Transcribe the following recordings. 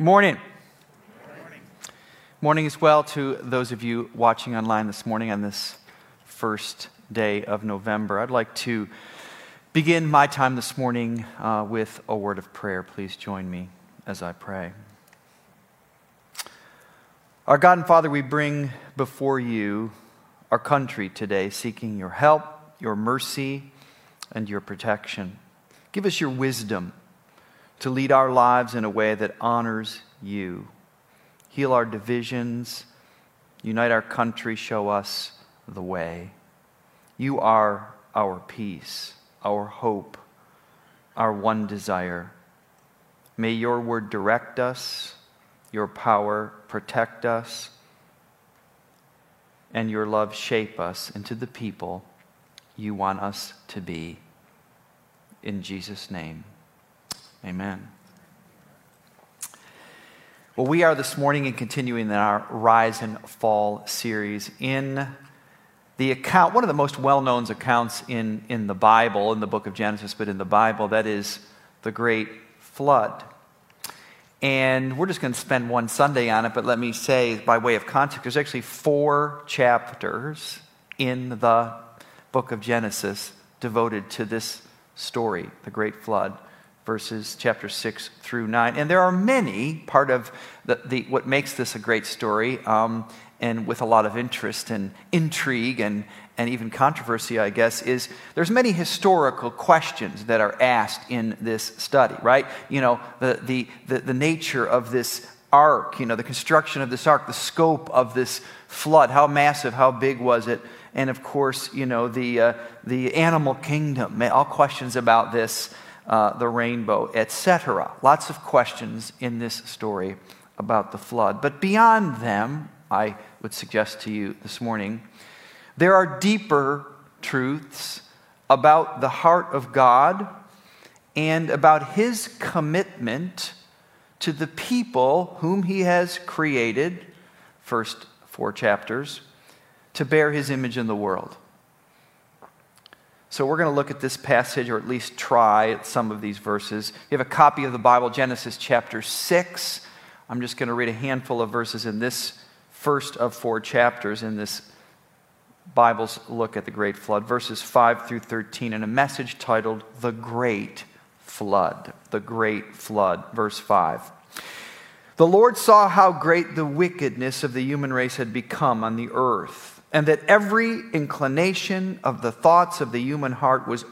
Morning. Morning. Morning as well to those of you watching online this morning on this first day of November. I'd like to begin my time this morning uh, with a word of prayer. Please join me as I pray. Our God and Father, we bring before you our country today, seeking your help, your mercy, and your protection. Give us your wisdom to lead our lives in a way that honors you. Heal our divisions, unite our country, show us the way. You are our peace, our hope, our one desire. May your word direct us, your power protect us, and your love shape us into the people you want us to be. In Jesus' name. Amen. Well, we are this morning and continuing in our Rise and Fall series in the account, one of the most well known accounts in, in the Bible, in the book of Genesis, but in the Bible, that is the Great Flood. And we're just going to spend one Sunday on it, but let me say, by way of context, there's actually four chapters in the book of Genesis devoted to this story, the Great Flood verses chapter 6 through 9. And there are many, part of the, the what makes this a great story, um, and with a lot of interest and intrigue and, and even controversy, I guess, is there's many historical questions that are asked in this study, right? You know, the, the, the, the nature of this ark, you know, the construction of this ark, the scope of this flood, how massive, how big was it? And of course, you know, the, uh, the animal kingdom, all questions about this uh, the rainbow, etc. Lots of questions in this story about the flood. But beyond them, I would suggest to you this morning, there are deeper truths about the heart of God and about his commitment to the people whom he has created, first four chapters, to bear his image in the world. So we're going to look at this passage, or at least try at some of these verses. You have a copy of the Bible, Genesis chapter 6. I'm just going to read a handful of verses in this first of four chapters in this Bible's look at the Great Flood, verses 5 through 13, in a message titled The Great Flood. The Great Flood, verse 5. The Lord saw how great the wickedness of the human race had become on the earth and that every inclination of the thoughts of the human heart was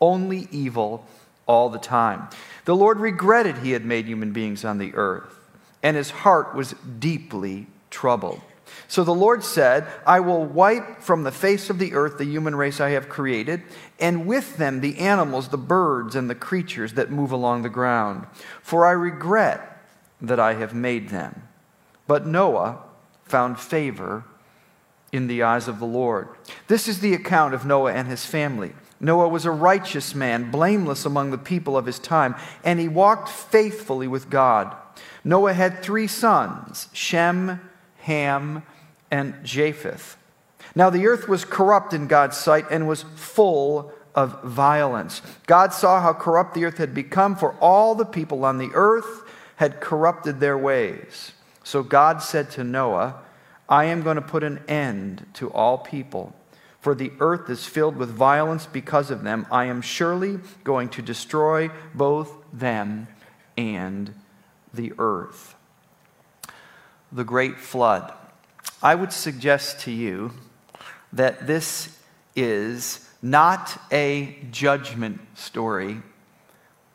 only evil all the time. The Lord regretted he had made human beings on the earth, and his heart was deeply troubled. So the Lord said, I will wipe from the face of the earth the human race I have created, and with them the animals, the birds, and the creatures that move along the ground. For I regret that I have made them. But Noah found favor in the eyes of the Lord. This is the account of Noah and his family. Noah was a righteous man, blameless among the people of his time, and he walked faithfully with God. Noah had three sons Shem, Ham, and Japheth. Now the earth was corrupt in God's sight and was full of violence. God saw how corrupt the earth had become, for all the people on the earth had corrupted their ways. So God said to Noah, I am going to put an end to all people, for the earth is filled with violence because of them. I am surely going to destroy both them and the earth. The great flood. I would suggest to you that this is not a judgment story,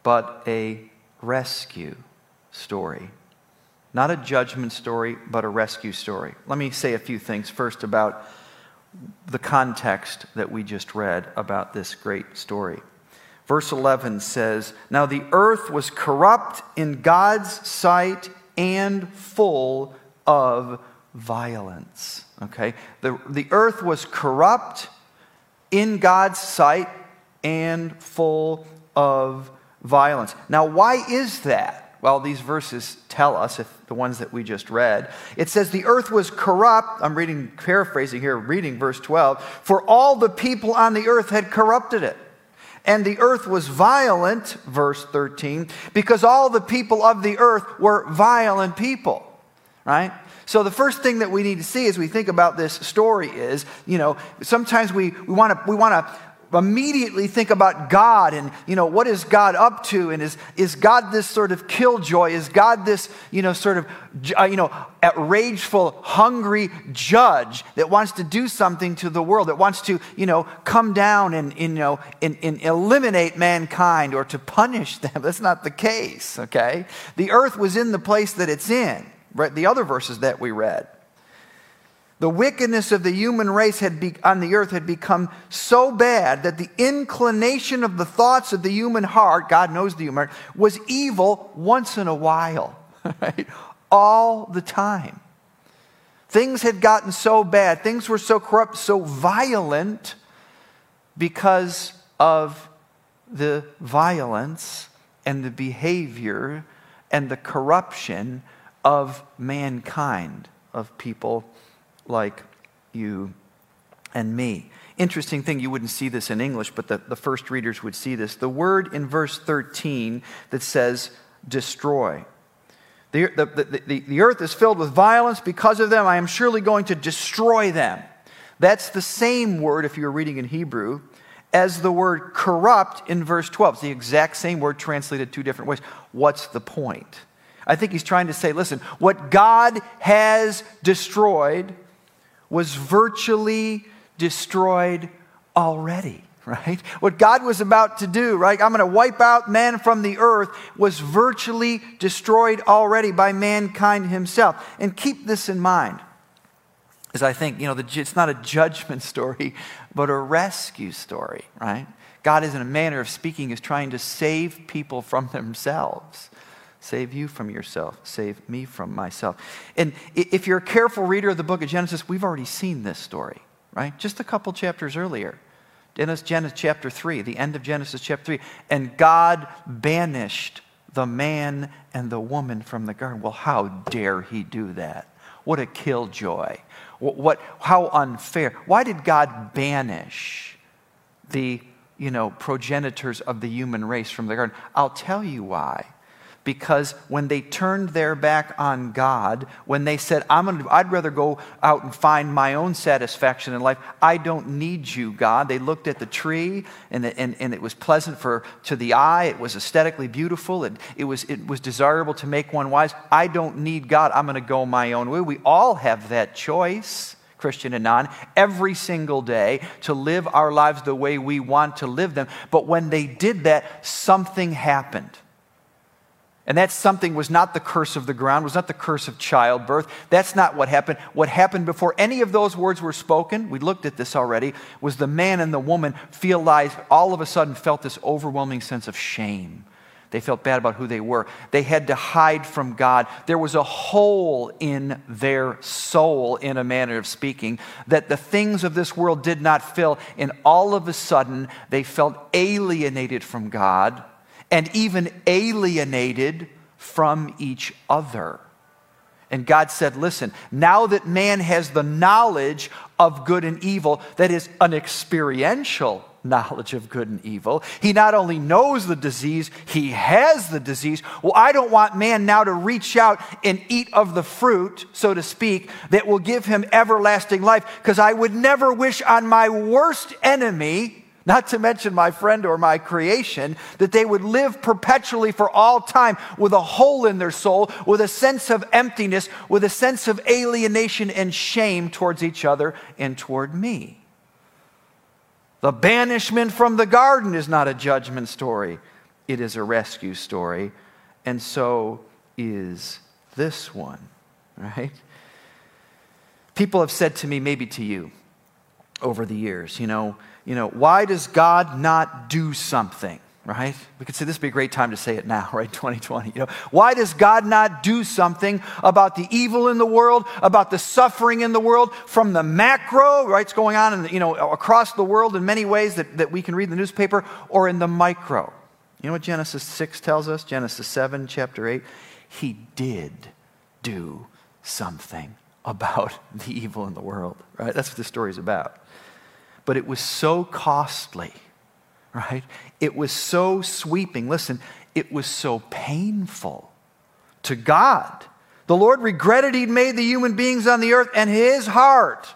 but a rescue story. Not a judgment story, but a rescue story. Let me say a few things first about the context that we just read about this great story. Verse 11 says, Now the earth was corrupt in God's sight and full of violence. Okay? The, the earth was corrupt in God's sight and full of violence. Now, why is that? Well, these verses tell us, if the ones that we just read, it says the earth was corrupt. I'm reading, paraphrasing here, reading verse 12. For all the people on the earth had corrupted it. And the earth was violent, verse 13, because all the people of the earth were violent people, right? So the first thing that we need to see as we think about this story is, you know, sometimes we, we want to we want to immediately think about God and, you know, what is God up to? And is, is God this sort of killjoy? Is God this, you know, sort of, uh, you know, rageful, hungry judge that wants to do something to the world, that wants to, you know, come down and, you know, and, and eliminate mankind or to punish them? That's not the case, okay? The earth was in the place that it's in, right? The other verses that we read. The wickedness of the human race had be, on the earth had become so bad that the inclination of the thoughts of the human heart, God knows the human heart, was evil once in a while, right? All the time. Things had gotten so bad, things were so corrupt, so violent because of the violence and the behavior and the corruption of mankind, of people like you and me. Interesting thing, you wouldn't see this in English, but the, the first readers would see this. The word in verse 13 that says destroy. The, the, the, the, earth is filled with violence because of them. I am surely going to destroy them. That's the same word, if you're reading in Hebrew, as the word corrupt in verse 12. It's the exact same word translated two different ways. What's the point? I think he's trying to say listen, what God has destroyed, was virtually destroyed already, right? What God was about to do, right? I'm going to wipe out man from the earth was virtually destroyed already by mankind himself. And keep this in mind. As I think, you know, the, it's not a judgment story, but a rescue story, right? God is, in a manner of speaking, is trying to save people from themselves. Save you from yourself. Save me from myself. And if you're a careful reader of the book of Genesis, we've already seen this story, right? Just a couple chapters earlier. Genesis, Genesis chapter 3, the end of Genesis chapter 3. And God banished the man and the woman from the garden. Well, how dare he do that? What a killjoy. What, what, how unfair. Why did God banish the you know, progenitors of the human race from the garden? I'll tell you why because when they turned their back on God, when they said, I'm gonna, I'd rather go out and find my own satisfaction in life, I don't need you, God. They looked at the tree and, and, and it was pleasant for, to the eye, it was aesthetically beautiful, it, it, was, it was desirable to make one wise. I don't need God, I'm going to go my own way. We all have that choice. Christian and non, every single day to live our lives the way we want to live them. But when they did that, something happened. And that something was not the curse of the ground, was not the curse of childbirth. That's not what happened. What happened before any of those words were spoken, we looked at this already, was the man and the woman feel life, all of a sudden felt this overwhelming sense of shame. They felt bad about who they were. They had to hide from God. There was a hole in their soul, in a manner of speaking, that the things of this world did not fill. And all of a sudden, they felt alienated from God and even alienated from each other. And God said, Listen, now that man has the knowledge of good and evil, that is an experiential knowledge of good and evil. He not only knows the disease, he has the disease. Well, I don't want man now to reach out and eat of the fruit, so to speak, that will give him everlasting life, because I would never wish on my worst enemy not to mention my friend or my creation, that they would live perpetually for all time with a hole in their soul, with a sense of emptiness, with a sense of alienation and shame towards each other and toward me. The banishment from the garden is not a judgment story, it is a rescue story. And so is this one, right? People have said to me, maybe to you, over the years, you know, you know, why does God not do something? Right? We could say this would be a great time to say it now, right? 2020. You know, why does God not do something about the evil in the world, about the suffering in the world, from the macro, right? It's going on in the, you know, across the world in many ways that, that we can read in the newspaper, or in the micro. You know what Genesis 6 tells us? Genesis 7, chapter 8. He did do something about the evil in the world, right? That's what the story is about. But it was so costly right? It was so sweeping. Listen, it was so painful to God. The Lord regretted He'd made the human beings on the earth, and His heart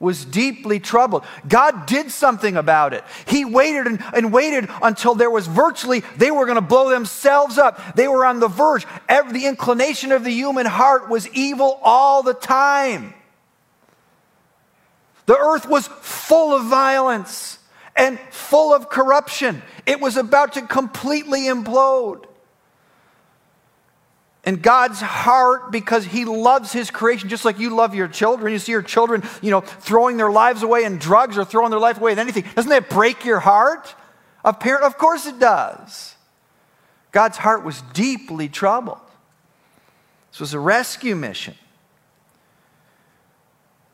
was deeply troubled. God did something about it. He waited and, and waited until there was virtually, they were going to blow themselves up. They were on the verge. Every, the inclination of the human heart was evil all the time. The earth was full of violence and full of corruption. It was about to completely implode. And God's heart, because He loves His creation, just like you love your children. You see your children, you know, throwing their lives away in drugs or throwing their life away in anything. Doesn't that break your heart? A parent, of course it does. God's heart was deeply troubled. This was a rescue mission.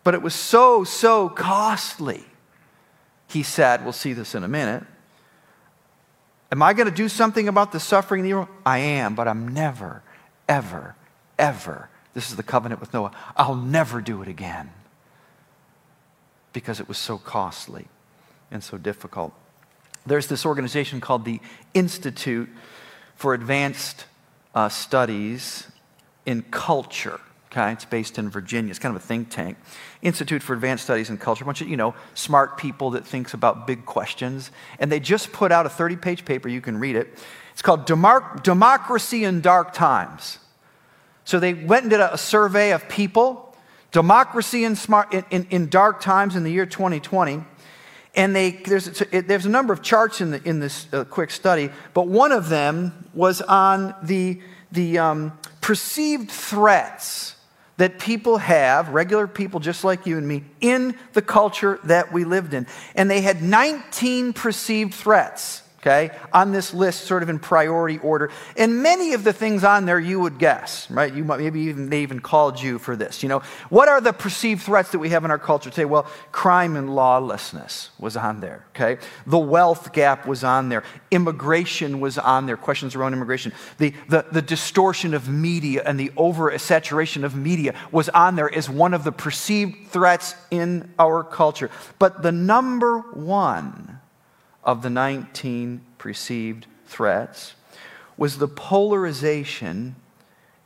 But it was so, so costly. He said, we'll see this in a minute. Am I going to do something about the suffering in the world? I am, but I'm never, ever, ever. This is the covenant with Noah. I'll never do it again because it was so costly and so difficult. There's this organization called the Institute for Advanced uh, Studies in Culture. Okay, it's based in Virginia. It's kind of a think tank. Institute for Advanced Studies in Culture, a bunch of, you know, smart people that thinks about big questions. And they just put out a 30-page paper, you can read it. It's called Democracy in Dark Times. So they went and did a, survey of people, democracy in, smart, in, in, dark times in the year 2020. And they, there's, there's a number of charts in, the, in this uh, quick study, but one of them was on the, the um, perceived threats that people have, regular people just like you and me, in the culture that we lived in. And they had 19 perceived threats okay, on this list, sort of in priority order. And many of the things on there you would guess, right? You might, maybe even, they even called you for this. You know, what are the perceived threats that we have in our culture today? Well, crime and lawlessness was on there, okay? The wealth gap was on there. Immigration was on there, questions around immigration. The, the, the distortion of media and the over-saturation of media was on there as one of the perceived threats in our culture. But the number one of the 19 perceived threats was the polarization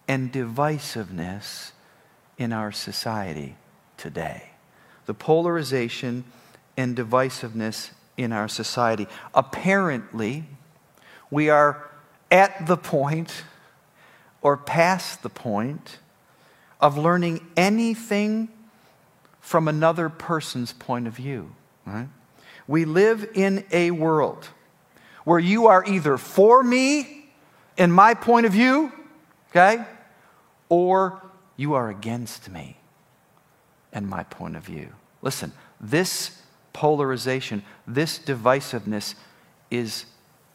and divisiveness in our society today. The polarization and divisiveness in our society. Apparently, we are at the point or past the point of learning anything from another person's point of view. Right? We live in a world where you are either for me in my point of view, okay, or you are against me and my point of view. Listen, this polarization, this divisiveness is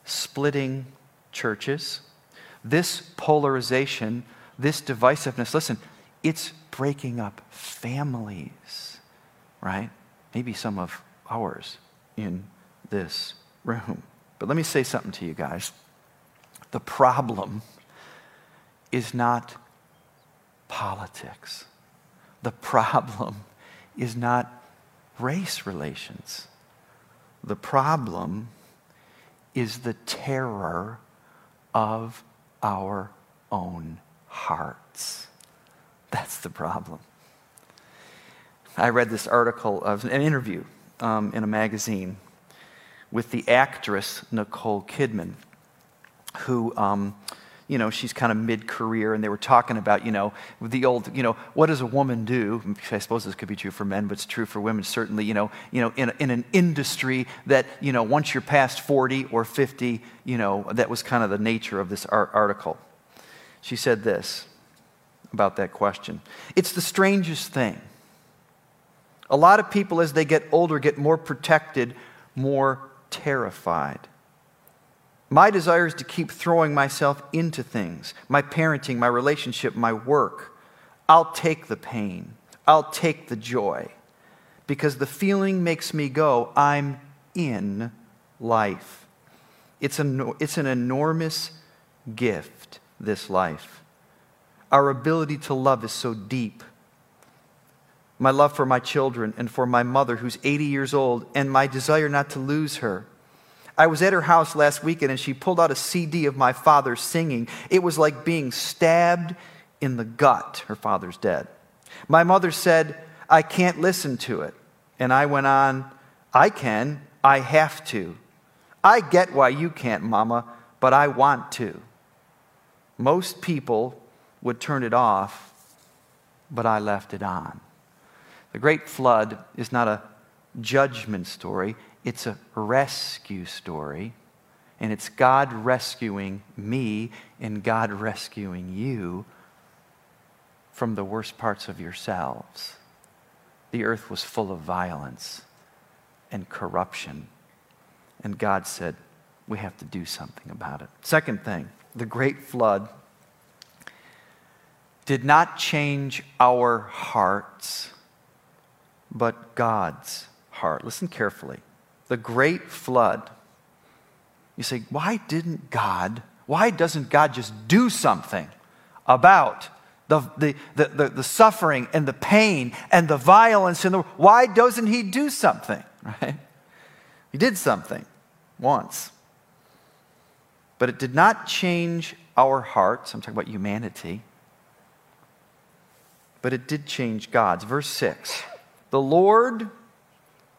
splitting churches. This polarization, this divisiveness, listen, it's breaking up families, right? Maybe some of ours in this room. But let me say something to you guys. The problem is not politics, the problem is not race relations. The problem is the terror of our own hearts. That's the problem. I read this article of an interview um, in a magazine with the actress Nicole Kidman, who, um, you know, she's kind of mid career, and they were talking about, you know, the old, you know, what does a woman do? I suppose this could be true for men, but it's true for women, certainly, you know, you know in, in an industry that, you know, once you're past 40 or 50, you know, that was kind of the nature of this article. She said this about that question It's the strangest thing a lot of people, as they get older, get more protected, more terrified. My desire is to keep throwing myself into things my parenting, my relationship, my work. I'll take the pain, I'll take the joy, because the feeling makes me go, I'm in life. It's an, it's an enormous gift, this life. Our ability to love is so deep my love for my children and for my mother, who's 80 years old, and my desire not to lose her. I was at her house last weekend and she pulled out a CD of my father singing. It was like being stabbed in the gut. Her father's dead. My mother said, I can't listen to it. And I went on, I can, I have to. I get why you can't, Mama, but I want to. Most people would turn it off, but I left it on. The Great Flood is not a judgment story, it's a rescue story. And it's God rescuing me and God rescuing you from the worst parts of yourselves. The earth was full of violence and corruption. And God said, we have to do something about it. Second thing, the great flood did not change our hearts, but God's heart. Listen carefully. The great flood, you say, why didn't God, why doesn't God just do something about the, the, the, the, the suffering and the pain and the violence in the world? Why doesn't He do something? Right? He did something once. But it did not change our hearts. I'm talking about humanity. But it did change God's. Verse 6 The Lord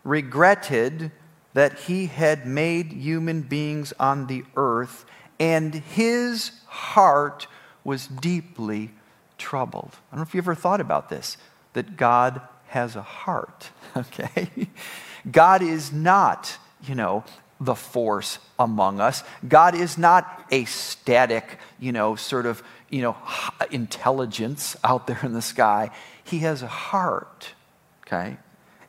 regretted that he had made human beings on the earth, and his heart was deeply troubled. I don't know if you ever thought about this, that God has a heart, okay? God is not, you know, the force among us. God is not a static, you know, sort of, you know, intelligence out there in the sky. He has a heart, okay?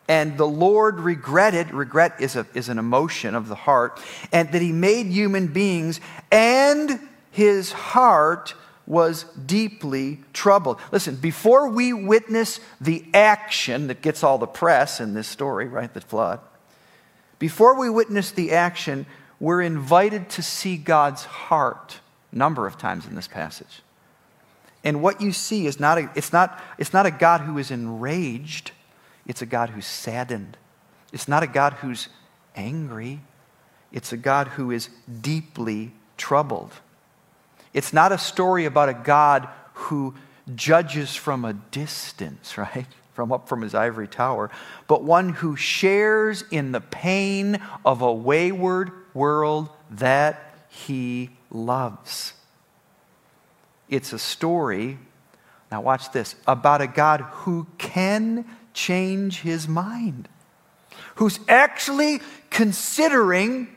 And the Lord regretted, regret is, a, is an emotion of the heart, and that He made human beings, and His heart was deeply troubled. Listen, before we witness the action that gets all the press in this story, right, the flood, before we witness the action, we're invited to see God's heart a number of times in this passage. And what you see is not a, it's not, it's not a God who is enraged, it's a God who's saddened. It's not a God who's angry, it's a God who is deeply troubled. It's not a story about a God who judges from a distance, right? From up from his ivory tower, but one who shares in the pain of a wayward world that he loves. It's a story, now watch this, about a God who can change his mind, who's actually considering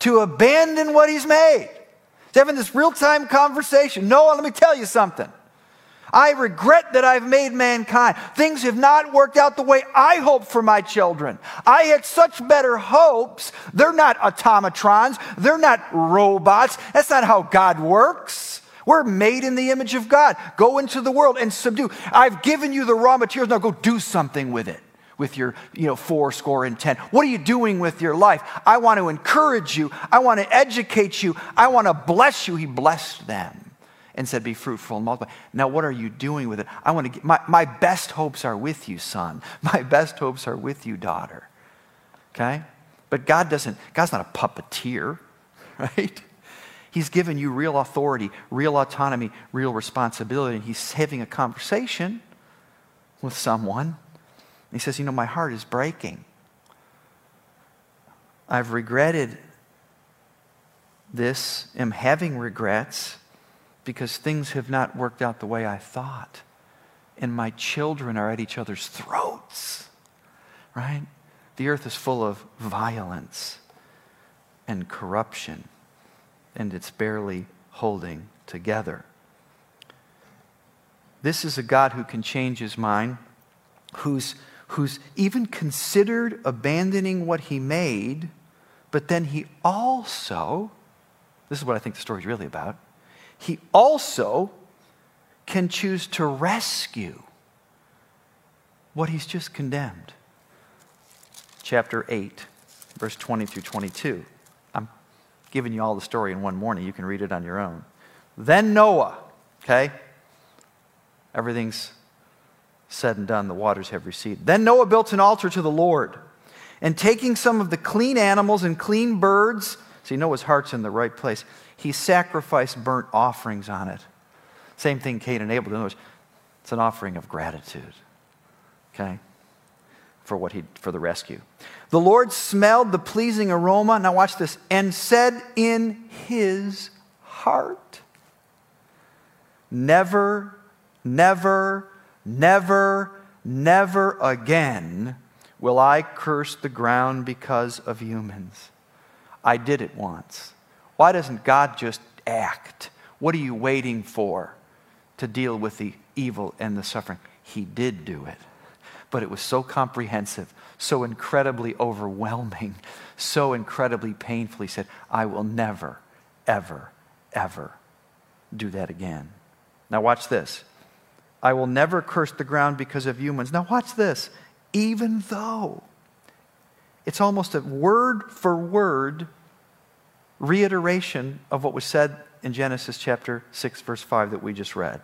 to abandon what he's made He's having this real time conversation. Noah, let me tell you something. I regret that I've made mankind. Things have not worked out the way I hoped for my children. I had such better hopes. They're not automatrons, they're not robots. That's not how God works. We're made in the image of God. Go into the world and subdue. I've given you the raw materials. Now go do something with it with your, you know, four score and ten? What are you doing with your life? I want to encourage you. I want to educate you. I want to bless you. He blessed them and said, Be fruitful and multiply. Now, what are you doing with it? I want to get, my, my best hopes are with you, son. My best hopes are with you, daughter. Okay? But God doesn't, God's not a puppeteer, right? He's given you real authority, real autonomy, real responsibility. And he's having a conversation with someone he says, You know, my heart is breaking. I've regretted this, am having regrets because things have not worked out the way I thought. And my children are at each other's throats, right? The earth is full of violence and corruption, and it's barely holding together. This is a God who can change his mind, who's who's even considered abandoning what he made, but then he also, this is what I think the story is really about, he also can choose to rescue what he's just condemned. Chapter 8, verse 20 through 22. I'm giving you all the story in one morning. You can read it on your own. Then Noah, okay? Everything's said and done, the waters have receded. Then Noah built an altar to the Lord And taking some of the clean animals and clean birds, know his heart's in the right place, he sacrificed burnt offerings on it. Same thing Cain and Abel did. It's an offering of gratitude. Okay? For what he for the rescue. The Lord smelled the pleasing aroma. Now watch this. And said in his heart, Never, never, never, never again will I curse the ground because of humans. I did it once. Why doesn't God just act? What are you waiting for to deal with the evil and the suffering? He did do it. But it was so comprehensive, so incredibly overwhelming, so incredibly painful. He said, I will never, ever, ever do that again. Now, watch this. I will never curse the ground because of humans. Now, watch this. Even though it's almost a word for word reiteration of what was said in Genesis chapter 6, verse 5 that we just read.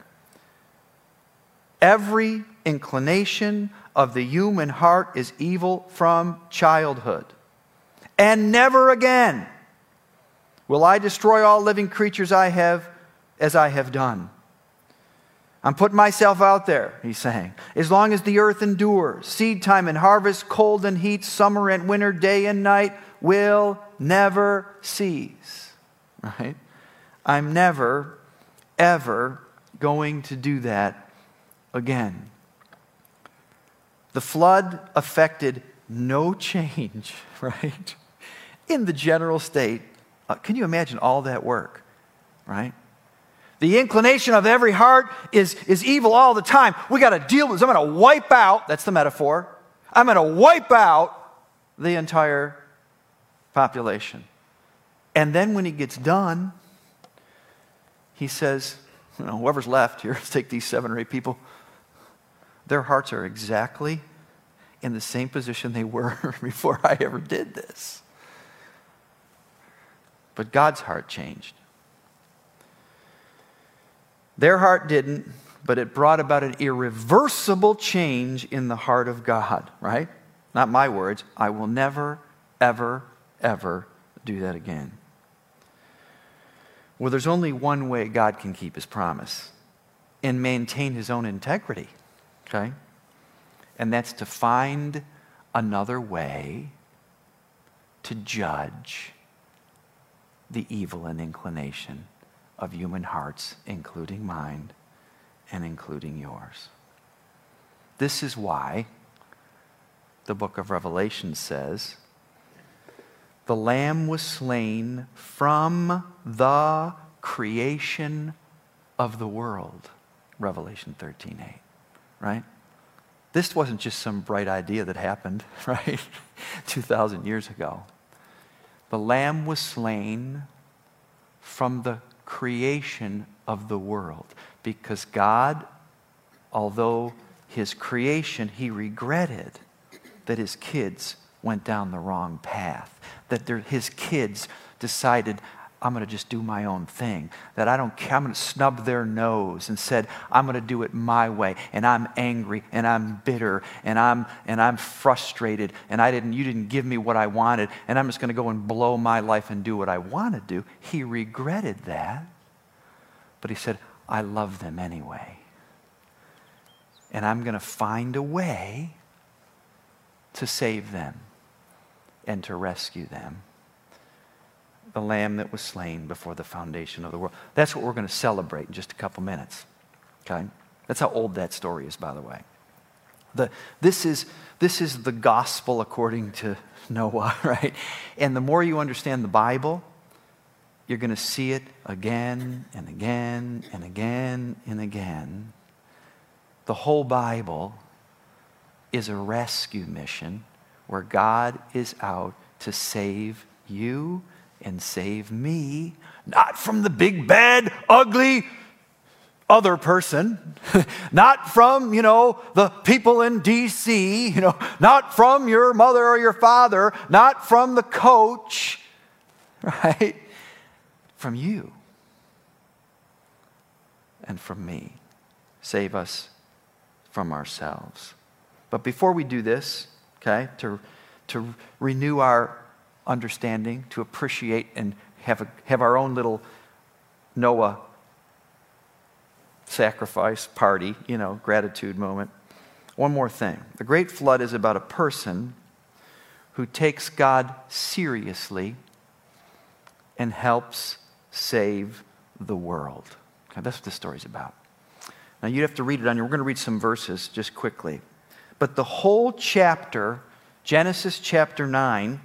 Every inclination of the human heart is evil from childhood. And never again will I destroy all living creatures I have as I have done. I'm putting myself out there, he's saying. As long as the earth endures, seed time and harvest, cold and heat, summer and winter, day and night will never cease. Right? I'm never, ever going to do that again. The flood affected no change, right? In the general state. Uh, can you imagine all that work, right? The inclination of every heart is, is evil all the time. We got to deal with this. I'm going to wipe out, that's the metaphor. I'm going to wipe out the entire population. And then when he gets done, he says, you know, whoever's left here, let's take these seven or eight people. Their hearts are exactly in the same position they were before I ever did this. But God's heart changed. Their heart didn't, but it brought about an irreversible change in the heart of God, right? Not my words. I will never, ever, ever do that again. Well, there's only one way God can keep his promise and maintain his own integrity, okay? And that's to find another way to judge the evil and inclination of human hearts, including mine and including yours. This is why the book of Revelation says, The Lamb was slain from the creation of the world. Revelation 13 8. Right? This wasn't just some bright idea that happened, right? 2,000 years ago. The Lamb was slain from the creation of the world. Because God, although his creation, he regretted that his kids went down the wrong path, that his kids decided, I'm going to just do my own thing. That I don't care. I'm going to snub their nose and said, I'm going to do it my way. And I'm angry and I'm bitter and I'm, and I'm frustrated and I didn't, you didn't give me what I wanted and I'm just going to go and blow my life and do what I want to do. He regretted that. But he said, I love them anyway. And I'm going to find a way to save them and to rescue them the lamb that was slain before the foundation of the world. That's what we're going to celebrate in just a couple minutes. Okay? That's how old that story is, by the way. The, this, is, this is the gospel according to Noah, right? And the more you understand the Bible, you're going to see it again and again and again and again. The whole Bible is a rescue mission where God is out to save you and save me, not from the big, bad, ugly other person, not from, you know, the people in DC, you know, not from your mother or your father, not from the coach, right? From you and from me. Save us from ourselves. But before we do this, okay, to to renew our understanding, to appreciate and have, a, have our own little Noah sacrifice party, you know, gratitude moment. One more thing. The great flood is about a person who takes God seriously and helps save the world. Okay, that's what this story's about. Now, you'd have to read it on your. We're going to read some verses just quickly. But the whole chapter, Genesis chapter 9,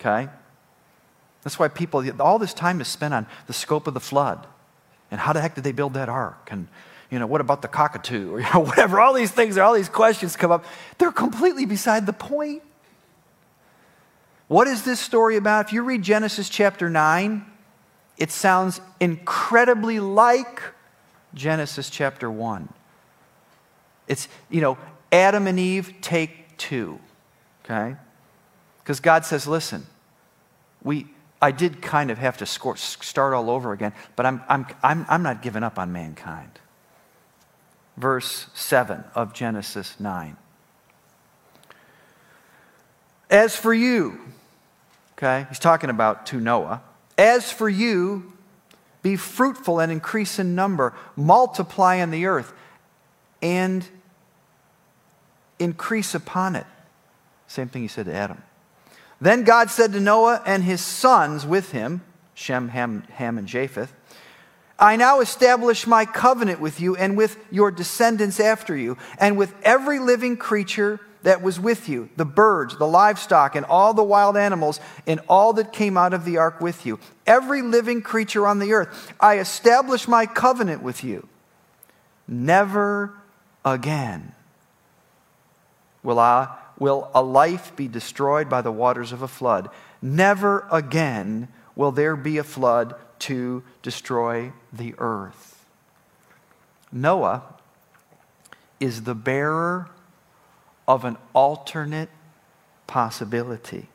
okay? That's why people, all this time is spent on the scope of the flood. And how the heck did they build that ark? And, you know, what about the cockatoo? Or, you know, whatever. All these things, all these questions come up. They're completely beside the point. What is this story about? If you read Genesis chapter 9, it sounds incredibly like Genesis chapter 1. It's, you know, Adam and Eve take two, okay? Because God says, listen, we, I did kind of have to score, start all over again, but I'm, I'm, I'm, I'm not giving up on mankind. Verse 7 of Genesis 9. As for you, okay, he's talking about to Noah. As for you, be fruitful and increase in number, multiply in the earth, and increase upon it. Same thing he said to Adam. Then God said to Noah and his sons with him, Shem, Ham, Ham, and Japheth, I now establish my covenant with you and with your descendants after you, and with every living creature that was with you the birds, the livestock, and all the wild animals, and all that came out of the ark with you. Every living creature on the earth, I establish my covenant with you. Never again will, I, will a life be destroyed by the waters of a flood. Never again will there be a flood to destroy the earth. Noah is the bearer of an alternate possibility.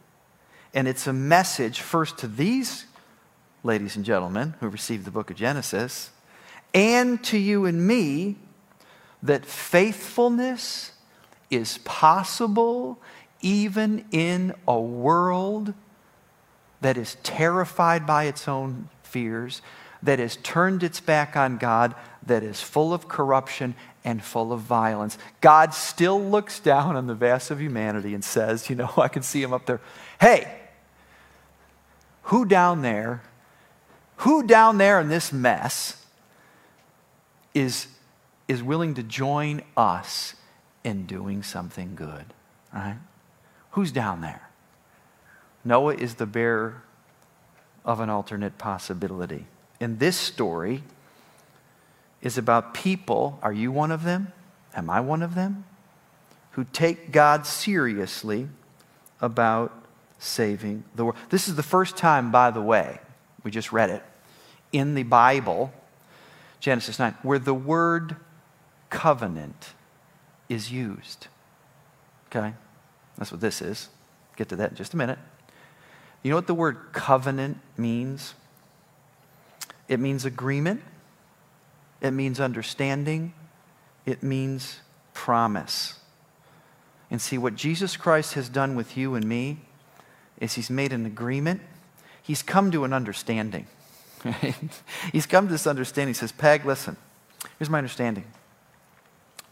And it's a message first to these ladies and gentlemen who received the book of Genesis and to you and me that faithfulness is possible even in a world that is terrified by its own fears, that has turned its back on God, that is full of corruption and full of violence. God still looks down on the vast of humanity and says, You know, I can see him up there. Hey, who down there, who down there in this mess is, is willing to join us in doing something good? Right? Who's down there? Noah is the bearer of an alternate possibility. And this story, is about people. Are you one of them? Am I one of them? Who take God seriously about saving the world. This is the first time, by the way, we just read it, in the Bible, Genesis 9, where the word covenant is used. Okay? That's what this is. Get to that in just a minute. You know what the word covenant means? It means agreement it means understanding, it means promise. And see, what Jesus Christ has done with you and me is he's made an agreement, he's come to an understanding. he's come to this understanding. He says, Peg, listen, here's my understanding.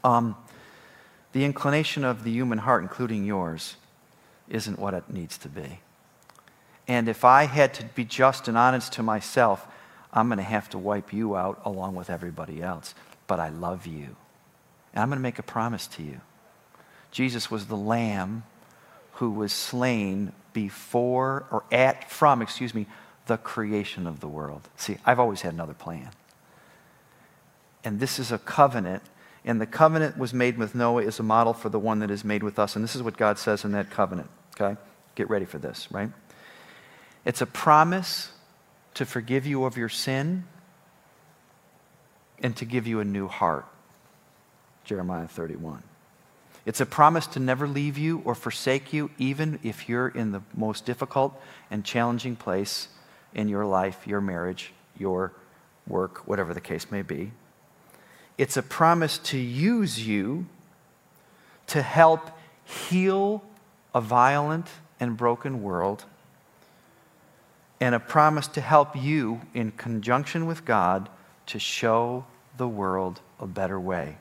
Um, the inclination of the human heart, including yours, isn't what it needs to be. And if I had to be just and honest to myself, I'm going to have to wipe you out along with everybody else. But I love you. And I'm going to make a promise to you. Jesus was the lamb who was slain before or at from, excuse me, the creation of the world. See, I've always had another plan. And this is a covenant, and the covenant was made with Noah is a model for the one that is made with us. And this is what God says in that covenant, okay? Get ready for this, right? It's a promise to forgive you of your sin and to give you a new heart. Jeremiah 31. It's a promise to never leave you or forsake you, even if you're in the most difficult and challenging place in your life, your marriage, your work, whatever the case may be. It's a promise to use you to help heal a violent and broken world and a promise to help you in conjunction with God to show the world a better way.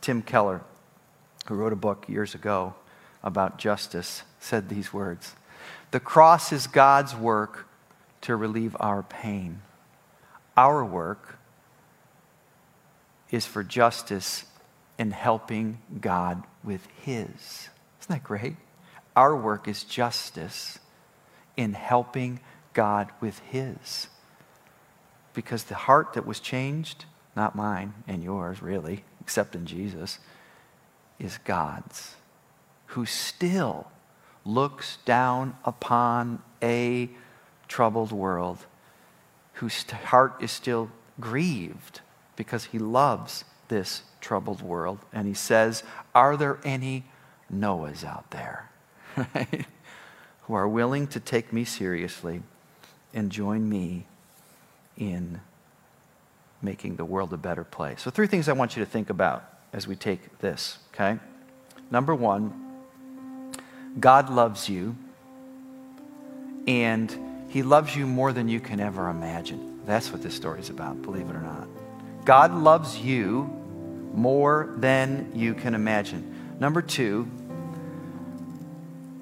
Tim Keller, who wrote a book years ago about justice, said these words The cross is God's work to relieve our pain. Our work is for justice in helping God with His. Isn't that great? Our work is justice in helping God with His. Because the heart that was changed, not mine and yours, really, except in Jesus, is God's, who still looks down upon a troubled world, whose heart is still grieved because he loves this troubled world. And he says, Are there any Noahs out there? who are willing to take me seriously and join me in making the world a better place. So, three things I want you to think about as we take this, okay? Number one, God loves you, and He loves you more than you can ever imagine. That's what this story is about, believe it or not. God loves you more than you can imagine. Number two,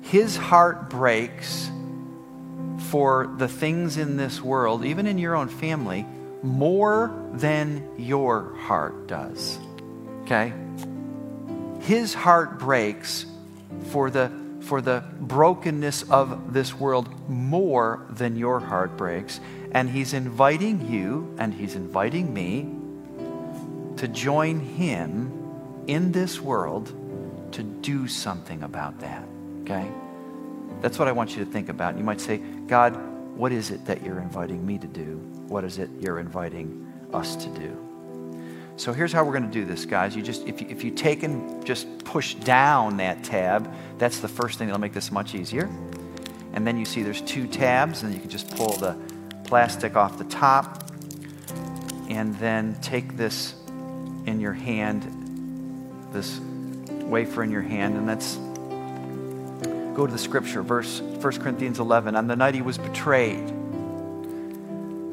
his heart breaks for the things in this world, even in your own family, more than your heart does. Okay? His heart breaks for the for the brokenness of this world more than your heart breaks. And he's inviting you and he's inviting me to join him in this world to do something about that. Okay? That's what I want you to think about. You might say, God, what is it that you're inviting me to do? What is it you're inviting us to do? So here's how we're going to do this, guys. You just if you, if you take and just push down that tab, that's the first thing that'll make this much easier. And then you see there's two tabs, and you can just pull the plastic off the top, and then take this in your hand, this wafer in your hand, and that's go to the scripture, verse 1 Corinthians 11. On the night he was betrayed,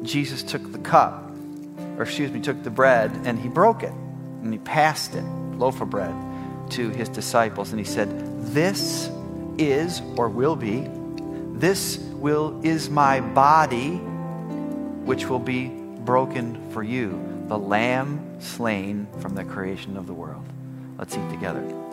Jesus took the cup, or excuse me, took the bread, and he broke it, and he passed it, loaf of bread, to his disciples, and he said, This is, or will be, this will is my body, which will be broken for you, the lamb slain from the creation of the world. Let's eat together.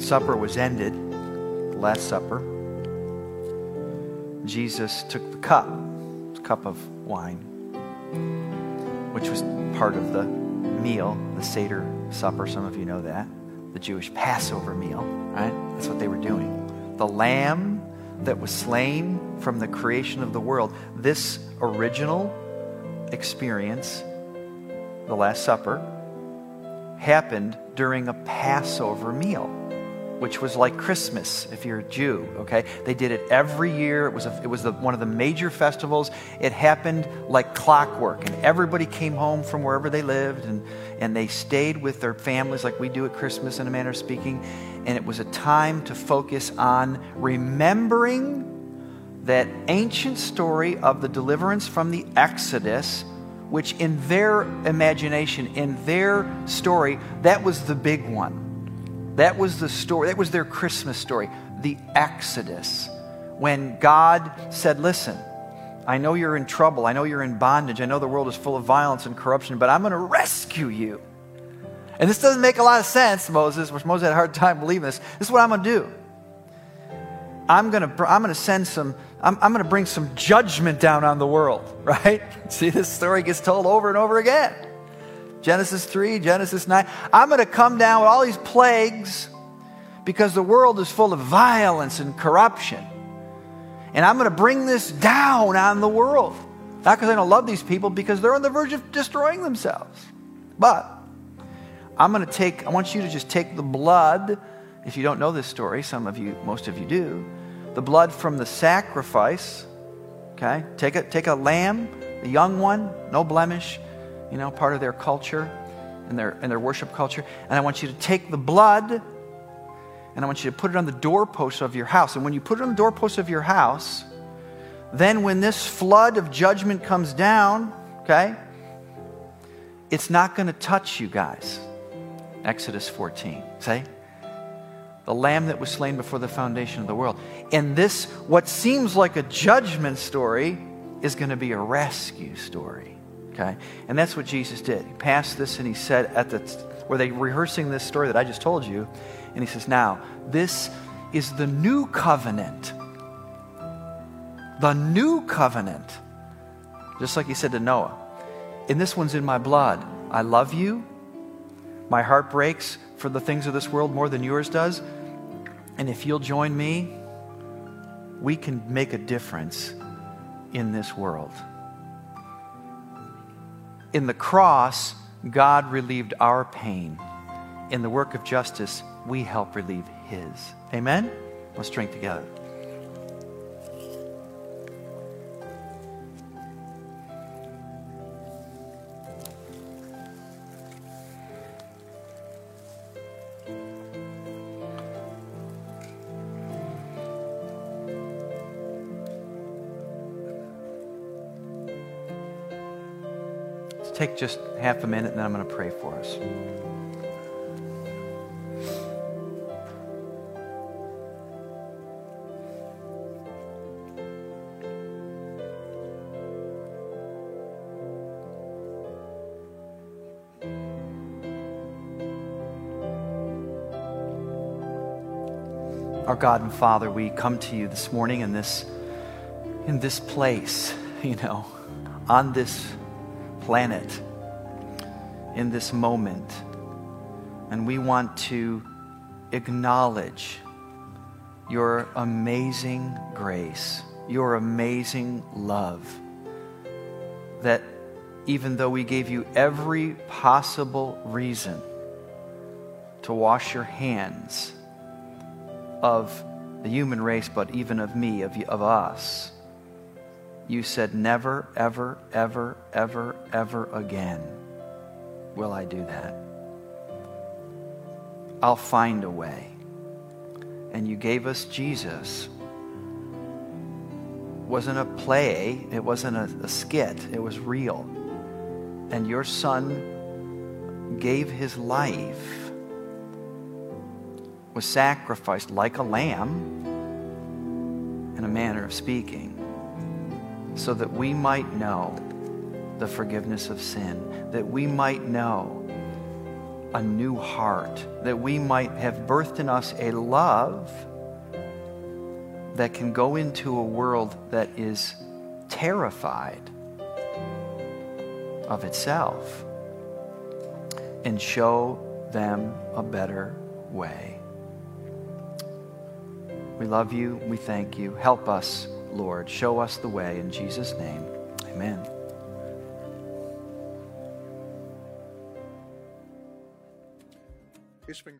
Supper was ended, the Last Supper, Jesus took the cup, the cup of wine, which was part of the meal, the Seder supper. Some of you know that. The Jewish Passover meal, right? That's what they were doing. The lamb that was slain from the creation of the world. This original experience, the Last Supper, happened during a Passover meal which was like Christmas if you're a Jew, okay? They did it every year. It was, a, it was the, one of the major festivals. It happened like clockwork, and everybody came home from wherever they lived, and, and they stayed with their families like we do at Christmas, in a manner of speaking. And it was a time to focus on remembering that ancient story of the deliverance from the Exodus which in their imagination, in their story, that was the big one. That was the story, that was their Christmas story, the Exodus. When God said, Listen, I know you're in trouble. I know you're in bondage. I know the world is full of violence and corruption, but I'm going to rescue you. And this doesn't make a lot of sense, Moses, which Moses had a hard time believing this. This is what I'm going to do. I'm going to, I'm going to send some, I'm, I'm going to bring some judgment down on the world, right? See, this story gets told over and over again. Genesis 3, Genesis 9. I'm going to come down with all these plagues because the world is full of violence and corruption. And I'm going to bring this down on the world. Not because I don't love these people, because they're on the verge of destroying themselves. But I'm going to take, I want you to just take the blood. If you don't know this story, some of you, most of you do, the blood from the sacrifice. Okay? Take a, take a lamb, the young one, no blemish, you know, part of their culture and their, and their worship culture. And I want you to take the blood and I want you to put it on the doorpost of your house. And when you put it on the doorpost of your house, then when this flood of judgment comes down, okay, it's not going to touch you guys. Exodus 14. Say, the lamb that was slain before the foundation of the world. And this, what seems like a judgment story, is going to be a rescue story. Okay? And that's what Jesus did. He passed this and he said at the where they rehearsing this story that I just told you, and he says, Now, this is the new covenant. The new covenant. Just like he said to Noah. And this one's in my blood. I love you. My heart breaks for the things of this world more than yours does. And if you'll join me, we can make a difference in this world. In the cross, God relieved our pain. In the work of justice, we help relieve His. Amen? Let's drink together. Take just half a minute and then I'm going to pray for us. Our God and Father, we come to you this morning in this in this place, you know, on this planet in this moment. And we want to acknowledge your amazing grace, your amazing love. That even though we gave you every possible reason to wash your hands of the human race, but even of me, of, of us, you said, Never, ever, ever, ever, ever again will I do that. I'll find a way. And you gave us Jesus. It wasn't a play, it wasn't a, a skit, it was real. And your son gave his life, was sacrificed like a lamb, in a manner of speaking so that we might know the forgiveness of sin, that we might know a new heart, that we might have birthed in us a love that can go into a world that is terrified of itself and show them a better way. We love you. We thank you. Help us Lord. Show us the way. In Jesus' name, amen. geschwenkt